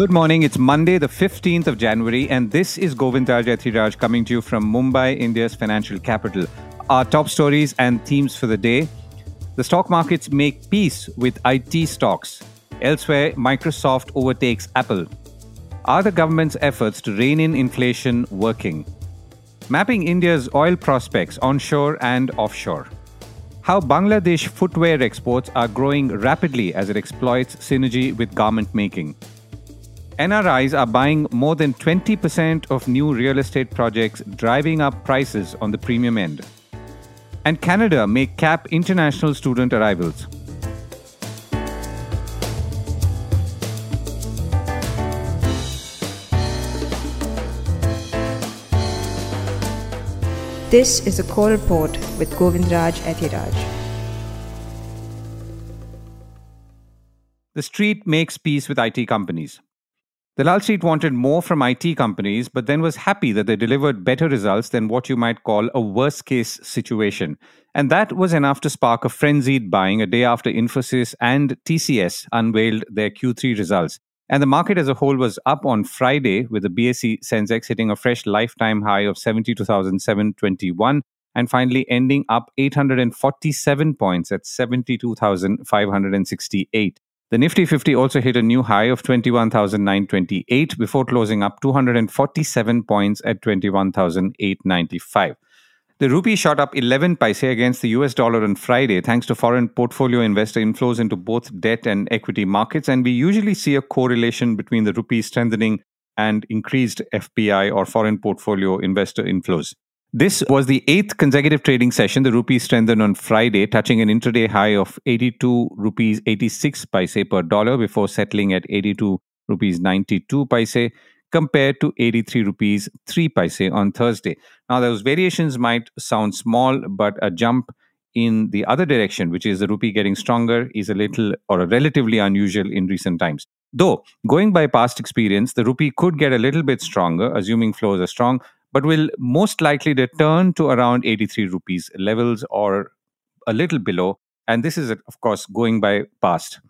Good morning. It's Monday, the 15th of January, and this is Govindraj Ethiraj coming to you from Mumbai, India's financial capital. Our top stories and themes for the day. The stock markets make peace with IT stocks. Elsewhere, Microsoft overtakes Apple. Are the government's efforts to rein in inflation working? Mapping India's oil prospects onshore and offshore. How Bangladesh footwear exports are growing rapidly as it exploits synergy with garment making. NRIs are buying more than 20% of new real estate projects, driving up prices on the premium end. And Canada may cap international student arrivals. This is a Core Report with Govindraj Ethiraj. The street makes peace with IT companies. Dalal Street wanted more from IT companies, but then was happy that they delivered better results than what you might call a worst case situation. And that was enough to spark a frenzied buying a day after Infosys and TCS unveiled their Q3 results. And the market as a whole was up on Friday, with the BSE Sensex hitting a fresh lifetime high of 72,721 and finally ending up 847 points at 72,568. The Nifty 50 also hit a new high of 21,928 before closing up 247 points at 21,895. The rupee shot up 11 paise against the US dollar on Friday thanks to foreign portfolio investor inflows into both debt and equity markets. And we usually see a correlation between the rupee strengthening and increased FPI or foreign portfolio investor inflows. This was the eighth consecutive trading session. The rupee strengthened on Friday, touching an intraday high of 82 rupees 86 paise per dollar before settling at 82 rupees 92 paise compared to 83 rupees 3 paise on Thursday. Now, those variations might sound small, but a jump in the other direction, which is the rupee getting stronger, is a little or a relatively unusual in recent times. Though, going by past experience, the rupee could get a little bit stronger, assuming flows are strong, but will most likely return to around 83 rupees levels or a little below. And this is, of course, going by past.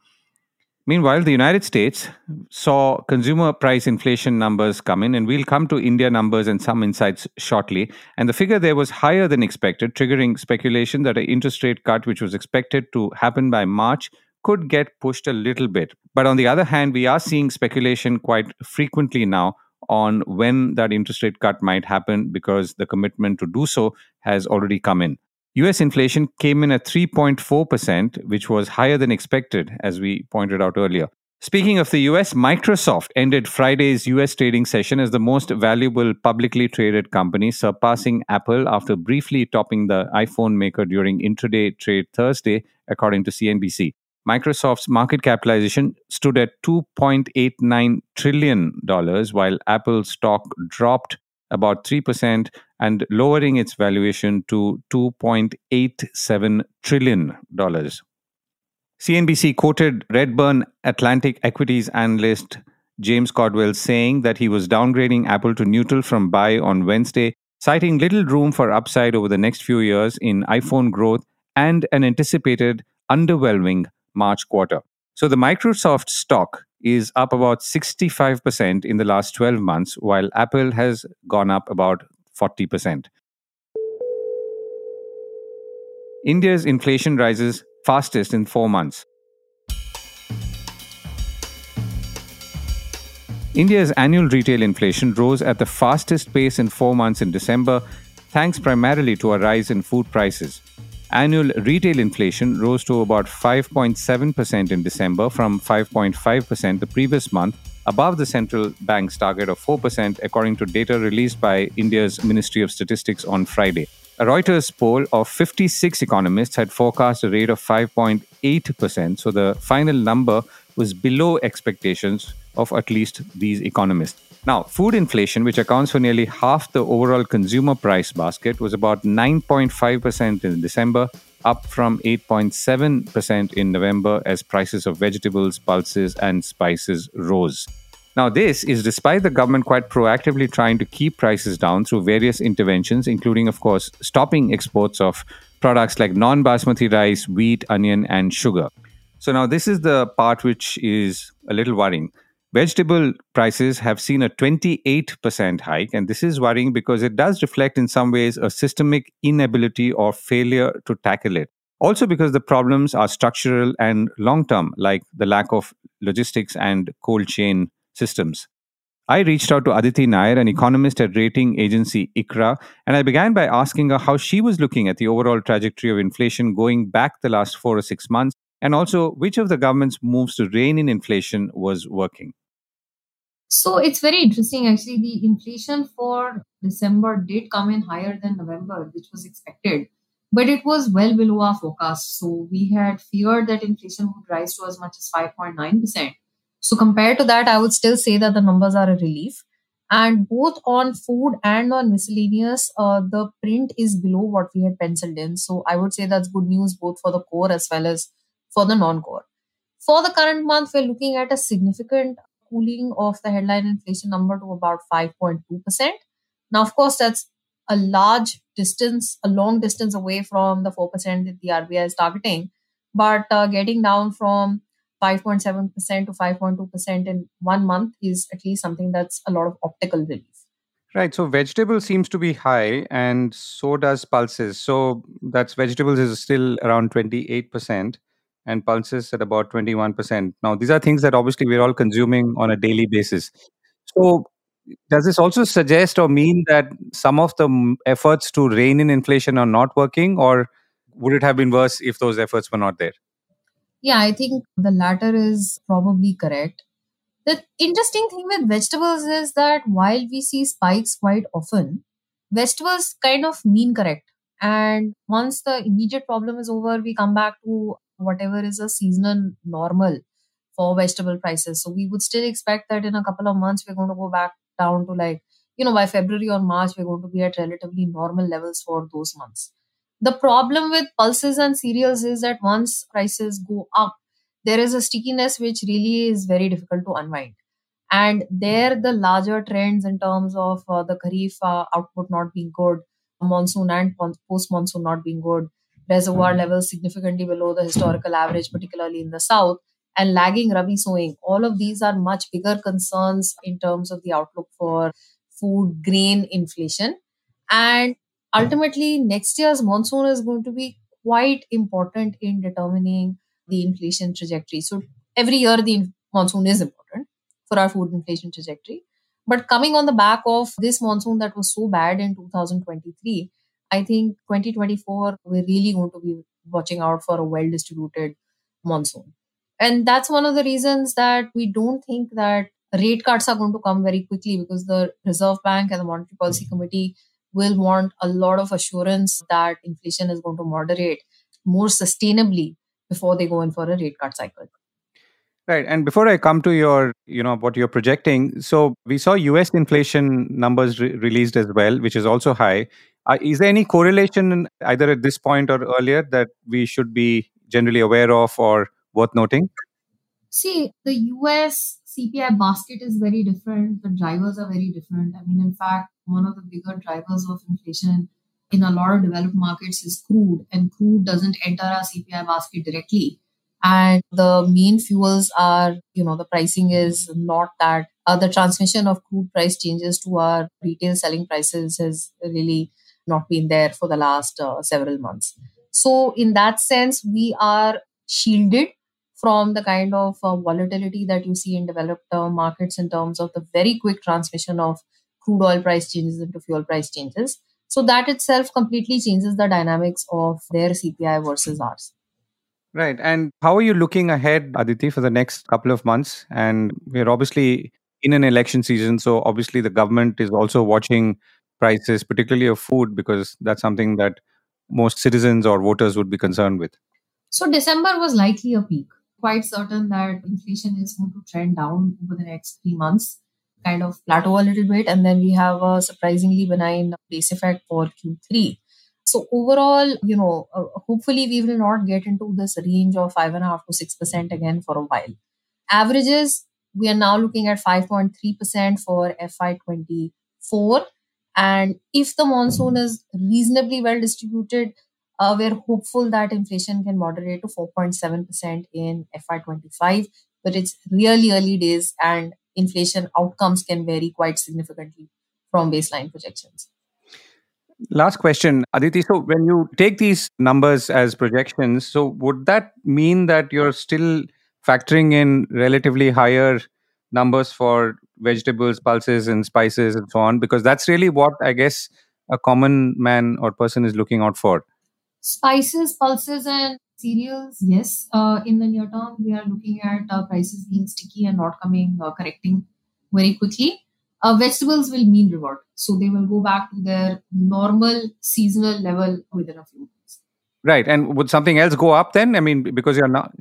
Meanwhile, the United States saw consumer price inflation numbers come in, and we'll come to India numbers and some insights shortly. And the figure there was higher than expected, triggering speculation that an interest rate cut, which was expected to happen by March, could get pushed a little bit. But on the other hand, we are seeing speculation quite frequently now on when that interest rate cut might happen because the commitment to do so has already come in. US inflation came in at 3.4%, which was higher than expected, as we pointed out earlier. Speaking of the US, Microsoft ended Friday's US trading session as the most valuable publicly traded company, surpassing Apple after briefly topping the iPhone maker during intraday trade Thursday, according to CNBC. Microsoft's market capitalization stood at $2.89 trillion, while Apple's stock dropped about 3% and lowering its valuation to $2.87 trillion. CNBC quoted Redburn Atlantic equities analyst James Cordwell saying that he was downgrading Apple to neutral from buy on Wednesday, citing little room for upside over the next few years in iPhone growth and an anticipated underwhelming March quarter. So the Microsoft stock is up about 65% in the last 12 months, while Apple has gone up about 40%. India's inflation rises fastest in four months. India's annual retail inflation rose at the fastest pace in four months in December, thanks primarily to a rise in food prices. Annual retail inflation rose to about 5.7% in December from 5.5% the previous month, above the central bank's target of 4%, according to data released by India's Ministry of Statistics on Friday. A Reuters poll of 56 economists had forecast a rate of 5.8%, so the final number was below expectations of at least these economists. Now, food inflation, which accounts for nearly half the overall consumer price basket, was about 9.5% in December, up from 8.7% in November as prices of vegetables, pulses, and spices rose. Now, this is despite the government quite proactively trying to keep prices down through various interventions, including, of course, stopping exports of products like non basmati rice, wheat, onion, and sugar. So, now this is the part which is a little worrying. Vegetable prices have seen a 28% hike, and this is worrying because it does reflect in some ways a systemic inability or failure to tackle it. Also, because the problems are structural and long term, like the lack of logistics and cold chain systems. I reached out to Aditi Nayar, an economist at rating agency ICRA, and I began by asking her how she was looking at the overall trajectory of inflation going back the last four or six months, and also which of the government's moves to rein in inflation was working. So it's very interesting actually. The inflation for December did come in higher than November, which was expected, but it was well below our forecast. So we had feared that inflation would rise to as much as 5.9%. So compared to that, I would still say that the numbers are a relief. And both on food and on miscellaneous, uh, the print is below what we had penciled in. So I would say that's good news both for the core as well as for the non core. For the current month, we're looking at a significant cooling of the headline inflation number to about 5.2%. Now, of course, that's a large distance, a long distance away from the 4% that the RBI is targeting. But uh, getting down from 5.7% to 5.2% in one month is at least something that's a lot of optical relief. Right. So vegetable seems to be high and so does pulses. So that's vegetables is still around 28% and pulses at about 21%. Now, these are things that obviously we're all consuming on a daily basis. So, does this also suggest or mean that some of the efforts to rein in inflation are not working, or would it have been worse if those efforts were not there? Yeah, I think the latter is probably correct. The interesting thing with vegetables is that while we see spikes quite often, vegetables kind of mean correct. And once the immediate problem is over, we come back to whatever is a seasonal normal for vegetable prices. So we would still expect that in a couple of months we're going to go back down to like, you know, by February or March, we're going to be at relatively normal levels for those months. The problem with pulses and cereals is that once prices go up, there is a stickiness which really is very difficult to unwind. And there, the larger trends in terms of uh, the Kharif uh, output not being good, monsoon and post monsoon not being good, reservoir hmm. levels significantly below the historical average, particularly in the south, and lagging Rabi sowing. All of these are much bigger concerns in terms of the outlook for food grain inflation. And ultimately, next year's monsoon is going to be quite important in determining the inflation trajectory. So, every year, the monsoon is important for our food inflation trajectory. But coming on the back of this monsoon that was so bad in 2023, I think 2024, we're really going to be watching out for a well distributed monsoon. And that's one of the reasons that we don't think that rate cuts are going to come very quickly because the Reserve Bank and the Monetary Policy mm-hmm. Committee will want a lot of assurance that inflation is going to moderate more sustainably before they go in for a rate cut cycle. Right. And before I come to your, you know, what you're projecting, so we saw US inflation numbers re- released as well, which is also high. Uh, is there any correlation either at this point or earlier that we should be generally aware of or worth noting? See, the US CPI basket is very different. The drivers are very different. I mean, in fact, one of the bigger drivers of inflation in a lot of developed markets is crude, and crude doesn't enter our CPI basket directly. And the main fuels are, you know, the pricing is not that. Uh, the transmission of crude price changes to our retail selling prices is really not been there for the last uh, several months. So, in that sense, we are shielded from the kind of uh, volatility that you see in developed uh, markets in terms of the very quick transmission of crude oil price changes into fuel price changes. So, that itself completely changes the dynamics of their CPI versus ours. Right. And how are you looking ahead, Aditi, for the next couple of months? And we're obviously in an election season. So, obviously, the government is also watching prices, particularly of food, because that's something that most citizens or voters would be concerned with? So, December was likely a peak. Quite certain that inflation is going to trend down over the next three months, kind of plateau a little bit, and then we have a surprisingly benign base effect for Q3. So overall, you know, uh, hopefully we will not get into this range of five and a half to six percent again for a while. Averages we are now looking at 5.3% for FY24 and if the monsoon is reasonably well distributed, uh, we're hopeful that inflation can moderate to 4.7% in FY25. But it's really early days, and inflation outcomes can vary quite significantly from baseline projections. Last question, Aditi. So, when you take these numbers as projections, so would that mean that you're still factoring in relatively higher numbers for vegetables, pulses, and spices, and so on? Because that's really what I guess a common man or person is looking out for. Spices, pulses, and cereals, yes. Uh, in the near term, we are looking at uh, prices being sticky and not coming, uh, correcting very quickly uh, vegetables will mean revert. So they will go back to their normal seasonal level within a few months. Right. And would something else go up then? I mean, because you're not.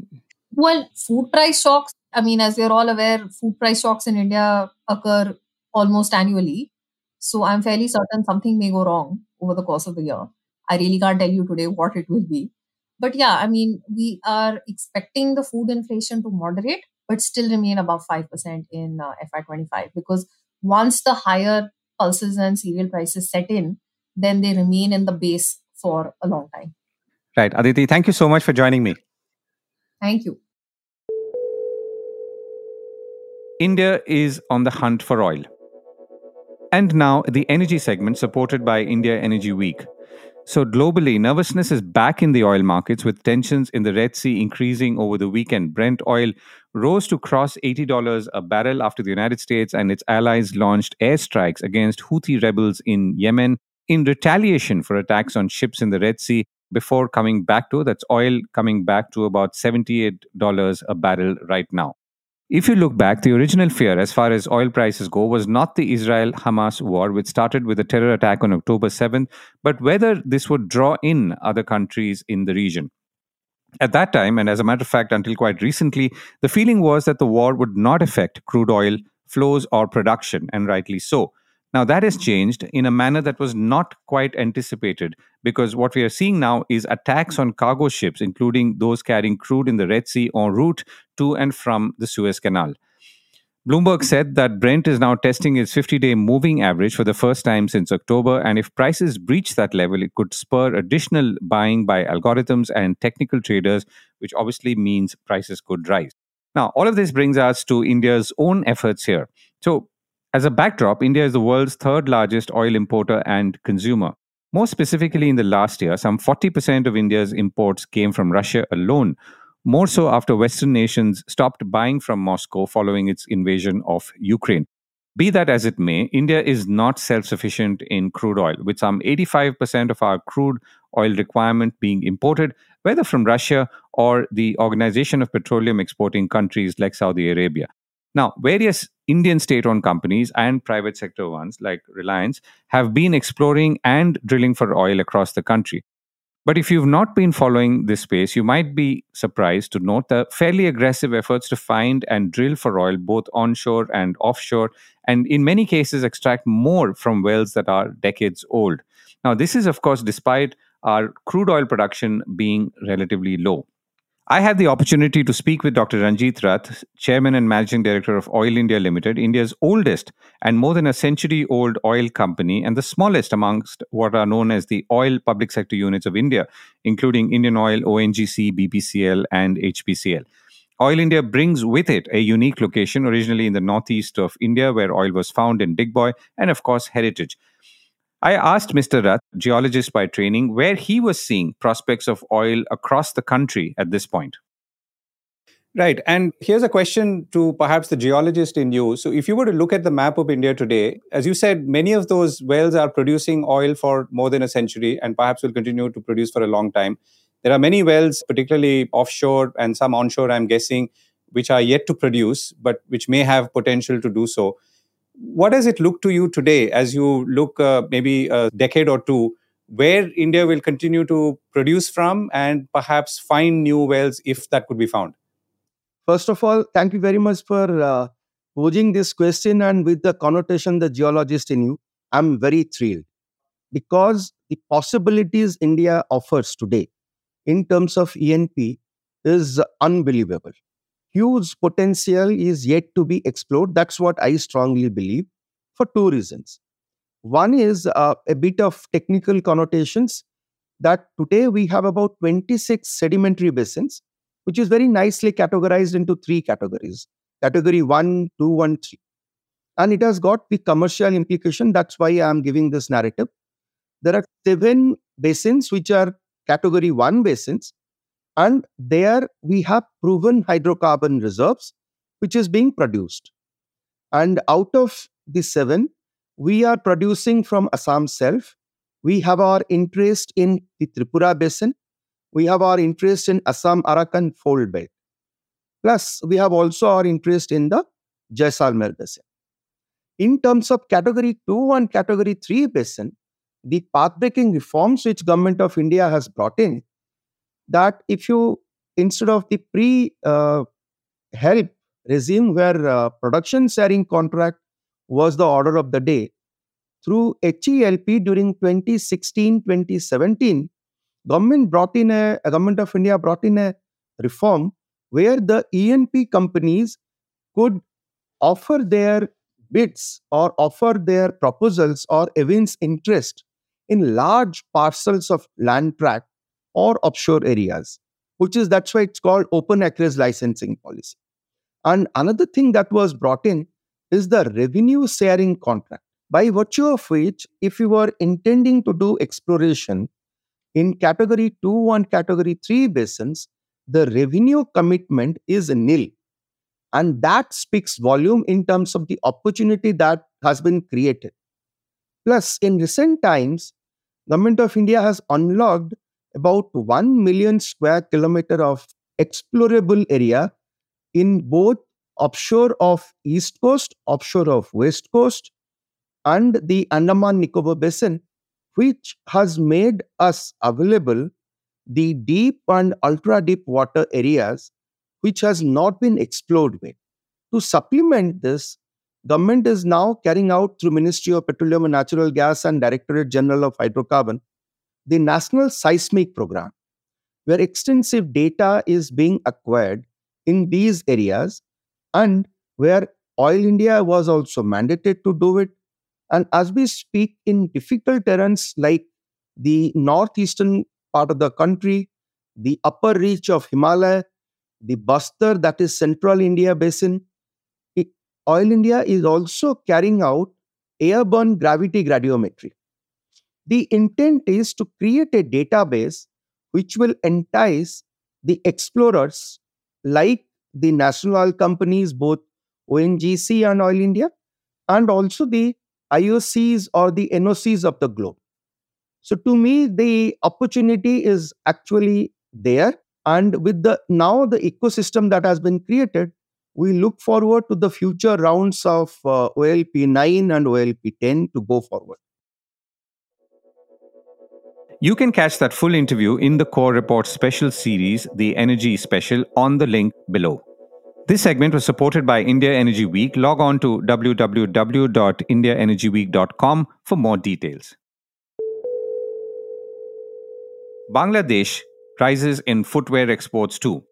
Well, food price shocks, I mean, as we're all aware, food price shocks in India occur almost annually. So I'm fairly certain something may go wrong over the course of the year. I really can't tell you today what it will be. But yeah, I mean, we are expecting the food inflation to moderate, but still remain above 5% in uh, FY25 because once the higher pulses and cereal prices set in, then they remain in the base for a long time. Right. Aditi, thank you so much for joining me. Thank you. India is on the hunt for oil. And now the energy segment supported by India Energy Week. So, globally, nervousness is back in the oil markets with tensions in the Red Sea increasing over the weekend. Brent oil rose to cross $80 a barrel after the United States and its allies launched airstrikes against Houthi rebels in Yemen in retaliation for attacks on ships in the Red Sea before coming back to that's oil coming back to about $78 a barrel right now. If you look back, the original fear as far as oil prices go was not the Israel Hamas war, which started with a terror attack on October 7th, but whether this would draw in other countries in the region. At that time, and as a matter of fact, until quite recently, the feeling was that the war would not affect crude oil flows or production, and rightly so. Now, that has changed in a manner that was not quite anticipated because what we are seeing now is attacks on cargo ships, including those carrying crude in the Red Sea en route to and from the Suez Canal. Bloomberg said that Brent is now testing its 50 day moving average for the first time since October, and if prices breach that level, it could spur additional buying by algorithms and technical traders, which obviously means prices could rise. Now, all of this brings us to India's own efforts here. So, as a backdrop, India is the world's third largest oil importer and consumer. More specifically, in the last year, some 40% of India's imports came from Russia alone, more so after Western nations stopped buying from Moscow following its invasion of Ukraine. Be that as it may, India is not self sufficient in crude oil, with some 85% of our crude oil requirement being imported, whether from Russia or the Organization of Petroleum Exporting Countries like Saudi Arabia. Now, various Indian state owned companies and private sector ones like Reliance have been exploring and drilling for oil across the country. But if you've not been following this space, you might be surprised to note the fairly aggressive efforts to find and drill for oil both onshore and offshore, and in many cases, extract more from wells that are decades old. Now, this is, of course, despite our crude oil production being relatively low. I had the opportunity to speak with Dr. Ranjit Rath, Chairman and Managing Director of Oil India Limited, India's oldest and more than a century old oil company, and the smallest amongst what are known as the oil public sector units of India, including Indian Oil, ONGC, BPCL, and HPCL. Oil India brings with it a unique location, originally in the northeast of India, where oil was found in Digboi, and of course, heritage. I asked Mr. Rath, geologist by training, where he was seeing prospects of oil across the country at this point. Right. And here's a question to perhaps the geologist in you. So, if you were to look at the map of India today, as you said, many of those wells are producing oil for more than a century and perhaps will continue to produce for a long time. There are many wells, particularly offshore and some onshore, I'm guessing, which are yet to produce, but which may have potential to do so what does it look to you today as you look uh, maybe a decade or two where India will continue to produce from and perhaps find new wells if that could be found? First of all, thank you very much for uh, posing this question and with the connotation the geologist in you. I'm very thrilled because the possibilities India offers today in terms of E&P is unbelievable huge potential is yet to be explored. That's what I strongly believe for two reasons. One is uh, a bit of technical connotations that today we have about 26 sedimentary basins, which is very nicely categorized into three categories category 1, 2, 1, 3. And it has got the commercial implication. That's why I am giving this narrative. There are seven basins which are category 1 basins. And there we have proven hydrocarbon reserves, which is being produced. And out of the seven, we are producing from Assam shelf. We have our interest in the Tripura basin. We have our interest in Assam Arakan fold belt. Plus, we have also our interest in the Jaisalmer basin. In terms of category 2 and category 3 basin, the path-breaking reforms which government of India has brought in, that if you, instead of the pre-help uh, regime where uh, production sharing contract was the order of the day, through HELP during 2016-2017, government brought in a, a government of India brought in a reform where the E&P companies could offer their bids or offer their proposals or evince interest in large parcels of land tract or offshore areas, which is that's why it's called open acreage licensing policy. And another thing that was brought in is the revenue sharing contract, by virtue of which, if you were intending to do exploration in category 2 and category 3 basins, the revenue commitment is nil. And that speaks volume in terms of the opportunity that has been created. Plus, in recent times, Government of India has unlocked about 1 million square kilometer of explorable area in both offshore of east coast, offshore of west coast, and the Andaman Nicobar basin, which has made us available the deep and ultra deep water areas which has not been explored with. To supplement this, government is now carrying out through Ministry of Petroleum and Natural Gas and Directorate General of Hydrocarbon the National Seismic Program, where extensive data is being acquired in these areas and where Oil India was also mandated to do it. And as we speak, in difficult terrains like the northeastern part of the country, the upper reach of Himalaya, the Bastar, that is central India basin, it, Oil India is also carrying out airborne gravity gradiometry. The intent is to create a database which will entice the explorers like the national oil companies, both ONGC and Oil India, and also the IOCs or the NOCs of the globe. So to me, the opportunity is actually there. And with the now the ecosystem that has been created, we look forward to the future rounds of uh, OALP 9 and OALP 10 to go forward. You can catch that full interview in the Core Report special series, The Energy Special, on the link below. This segment was supported by India Energy Week. Log on to www.indiaenergyweek.com for more details. Bangladesh rises in footwear exports too.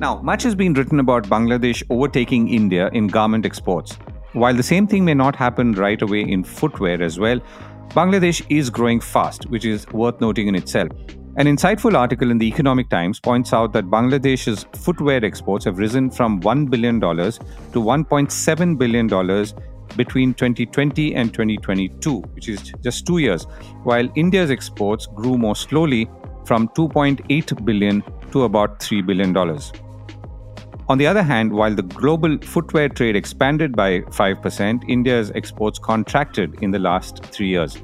Now, much has been written about Bangladesh overtaking India in garment exports. While the same thing may not happen right away in footwear as well, Bangladesh is growing fast, which is worth noting in itself. An insightful article in the Economic Times points out that Bangladesh's footwear exports have risen from $1 billion to $1.7 billion between 2020 and 2022, which is just two years, while India's exports grew more slowly from 2.8 billion to about 3 billion dollars. On the other hand, while the global footwear trade expanded by 5%, India's exports contracted in the last 3 years.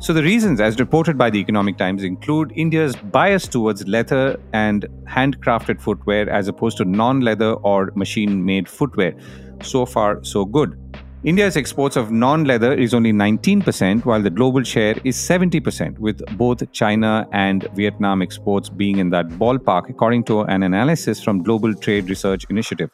So the reasons as reported by the Economic Times include India's bias towards leather and handcrafted footwear as opposed to non-leather or machine-made footwear. So far so good. India's exports of non leather is only 19%, while the global share is 70%, with both China and Vietnam exports being in that ballpark, according to an analysis from Global Trade Research Initiative.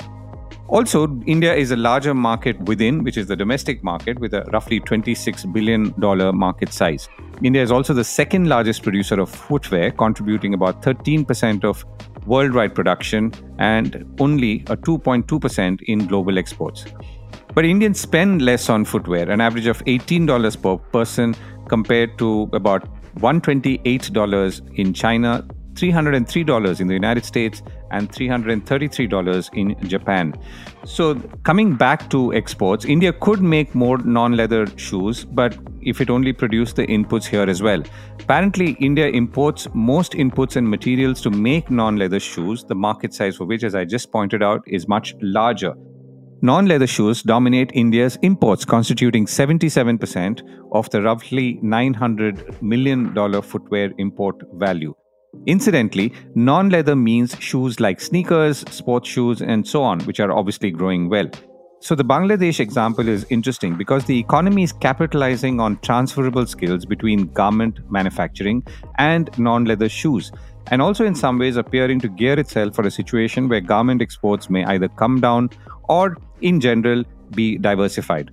Also, India is a larger market within, which is the domestic market, with a roughly $26 billion market size. India is also the second largest producer of footwear, contributing about 13% of worldwide production and only a 2.2% in global exports. But Indians spend less on footwear, an average of $18 per person compared to about $128 in China, $303 in the United States, and $333 in Japan. So, coming back to exports, India could make more non leather shoes, but if it only produced the inputs here as well. Apparently, India imports most inputs and materials to make non leather shoes, the market size for which, as I just pointed out, is much larger. Non leather shoes dominate India's imports, constituting 77% of the roughly $900 million footwear import value. Incidentally, non leather means shoes like sneakers, sports shoes, and so on, which are obviously growing well. So, the Bangladesh example is interesting because the economy is capitalizing on transferable skills between garment manufacturing and non leather shoes, and also in some ways appearing to gear itself for a situation where garment exports may either come down or, in general, be diversified.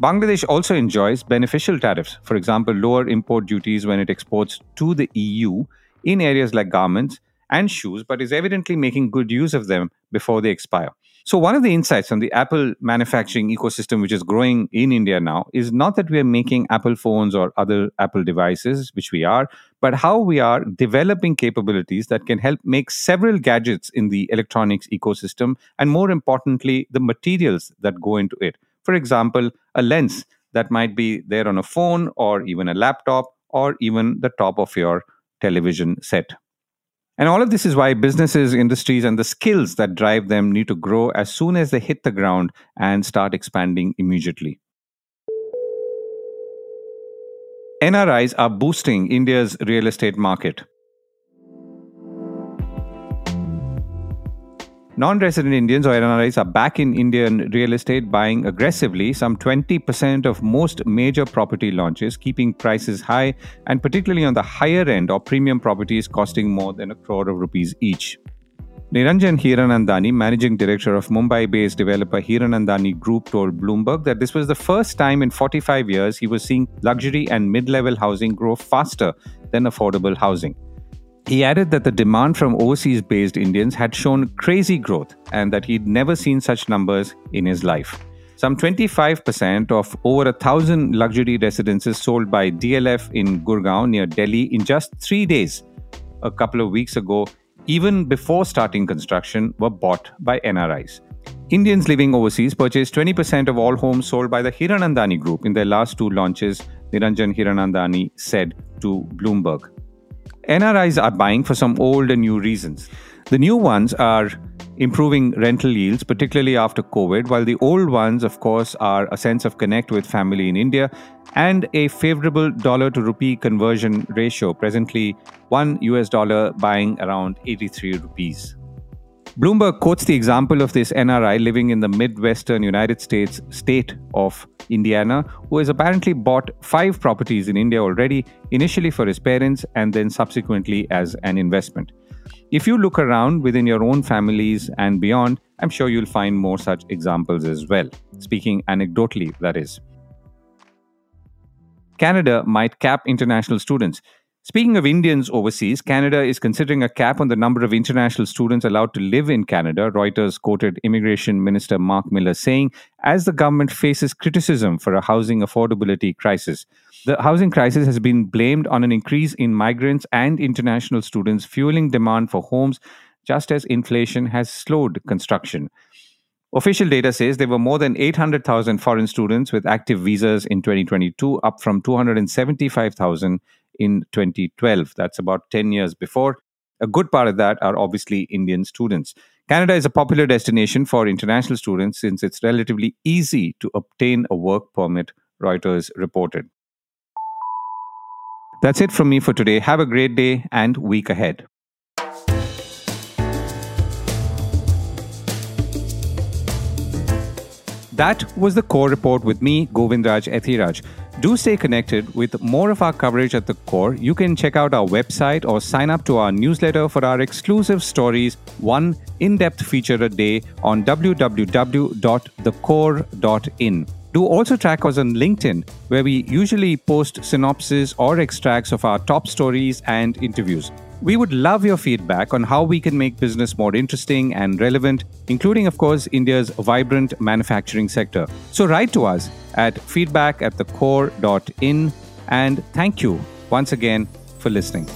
Bangladesh also enjoys beneficial tariffs, for example, lower import duties when it exports to the EU in areas like garments and shoes, but is evidently making good use of them before they expire. So, one of the insights on the Apple manufacturing ecosystem, which is growing in India now, is not that we are making Apple phones or other Apple devices, which we are, but how we are developing capabilities that can help make several gadgets in the electronics ecosystem, and more importantly, the materials that go into it. For example, a lens that might be there on a phone or even a laptop or even the top of your television set. And all of this is why businesses, industries, and the skills that drive them need to grow as soon as they hit the ground and start expanding immediately. NRIs are boosting India's real estate market. Non resident Indians or NRIs are back in Indian real estate buying aggressively, some 20% of most major property launches, keeping prices high and particularly on the higher end or premium properties costing more than a crore of rupees each. Niranjan Hiranandani, managing director of Mumbai based developer Hiranandani Group, told Bloomberg that this was the first time in 45 years he was seeing luxury and mid level housing grow faster than affordable housing. He added that the demand from overseas based Indians had shown crazy growth and that he'd never seen such numbers in his life. Some 25% of over a thousand luxury residences sold by DLF in Gurgaon near Delhi in just three days a couple of weeks ago, even before starting construction, were bought by NRIs. Indians living overseas purchased 20% of all homes sold by the Hiranandani Group in their last two launches, Niranjan Hiranandani said to Bloomberg. NRIs are buying for some old and new reasons. The new ones are improving rental yields, particularly after COVID, while the old ones, of course, are a sense of connect with family in India and a favorable dollar to rupee conversion ratio, presently one US dollar buying around 83 rupees. Bloomberg quotes the example of this NRI living in the Midwestern United States state of Indiana, who has apparently bought five properties in India already, initially for his parents and then subsequently as an investment. If you look around within your own families and beyond, I'm sure you'll find more such examples as well. Speaking anecdotally, that is. Canada might cap international students. Speaking of Indians overseas, Canada is considering a cap on the number of international students allowed to live in Canada, Reuters quoted Immigration Minister Mark Miller saying, as the government faces criticism for a housing affordability crisis. The housing crisis has been blamed on an increase in migrants and international students, fueling demand for homes, just as inflation has slowed construction. Official data says there were more than 800,000 foreign students with active visas in 2022, up from 275,000 in 2012. That's about 10 years before. A good part of that are obviously Indian students. Canada is a popular destination for international students since it's relatively easy to obtain a work permit, Reuters reported. That's it from me for today. Have a great day and week ahead. That was the core report with me, Govindraj Ethiraj. Do stay connected with more of our coverage at the core. You can check out our website or sign up to our newsletter for our exclusive stories, one in depth feature a day on www.thecore.in. Do also track us on LinkedIn, where we usually post synopses or extracts of our top stories and interviews. We would love your feedback on how we can make business more interesting and relevant, including, of course, India's vibrant manufacturing sector. So write to us at feedback at thecore.in and thank you once again for listening.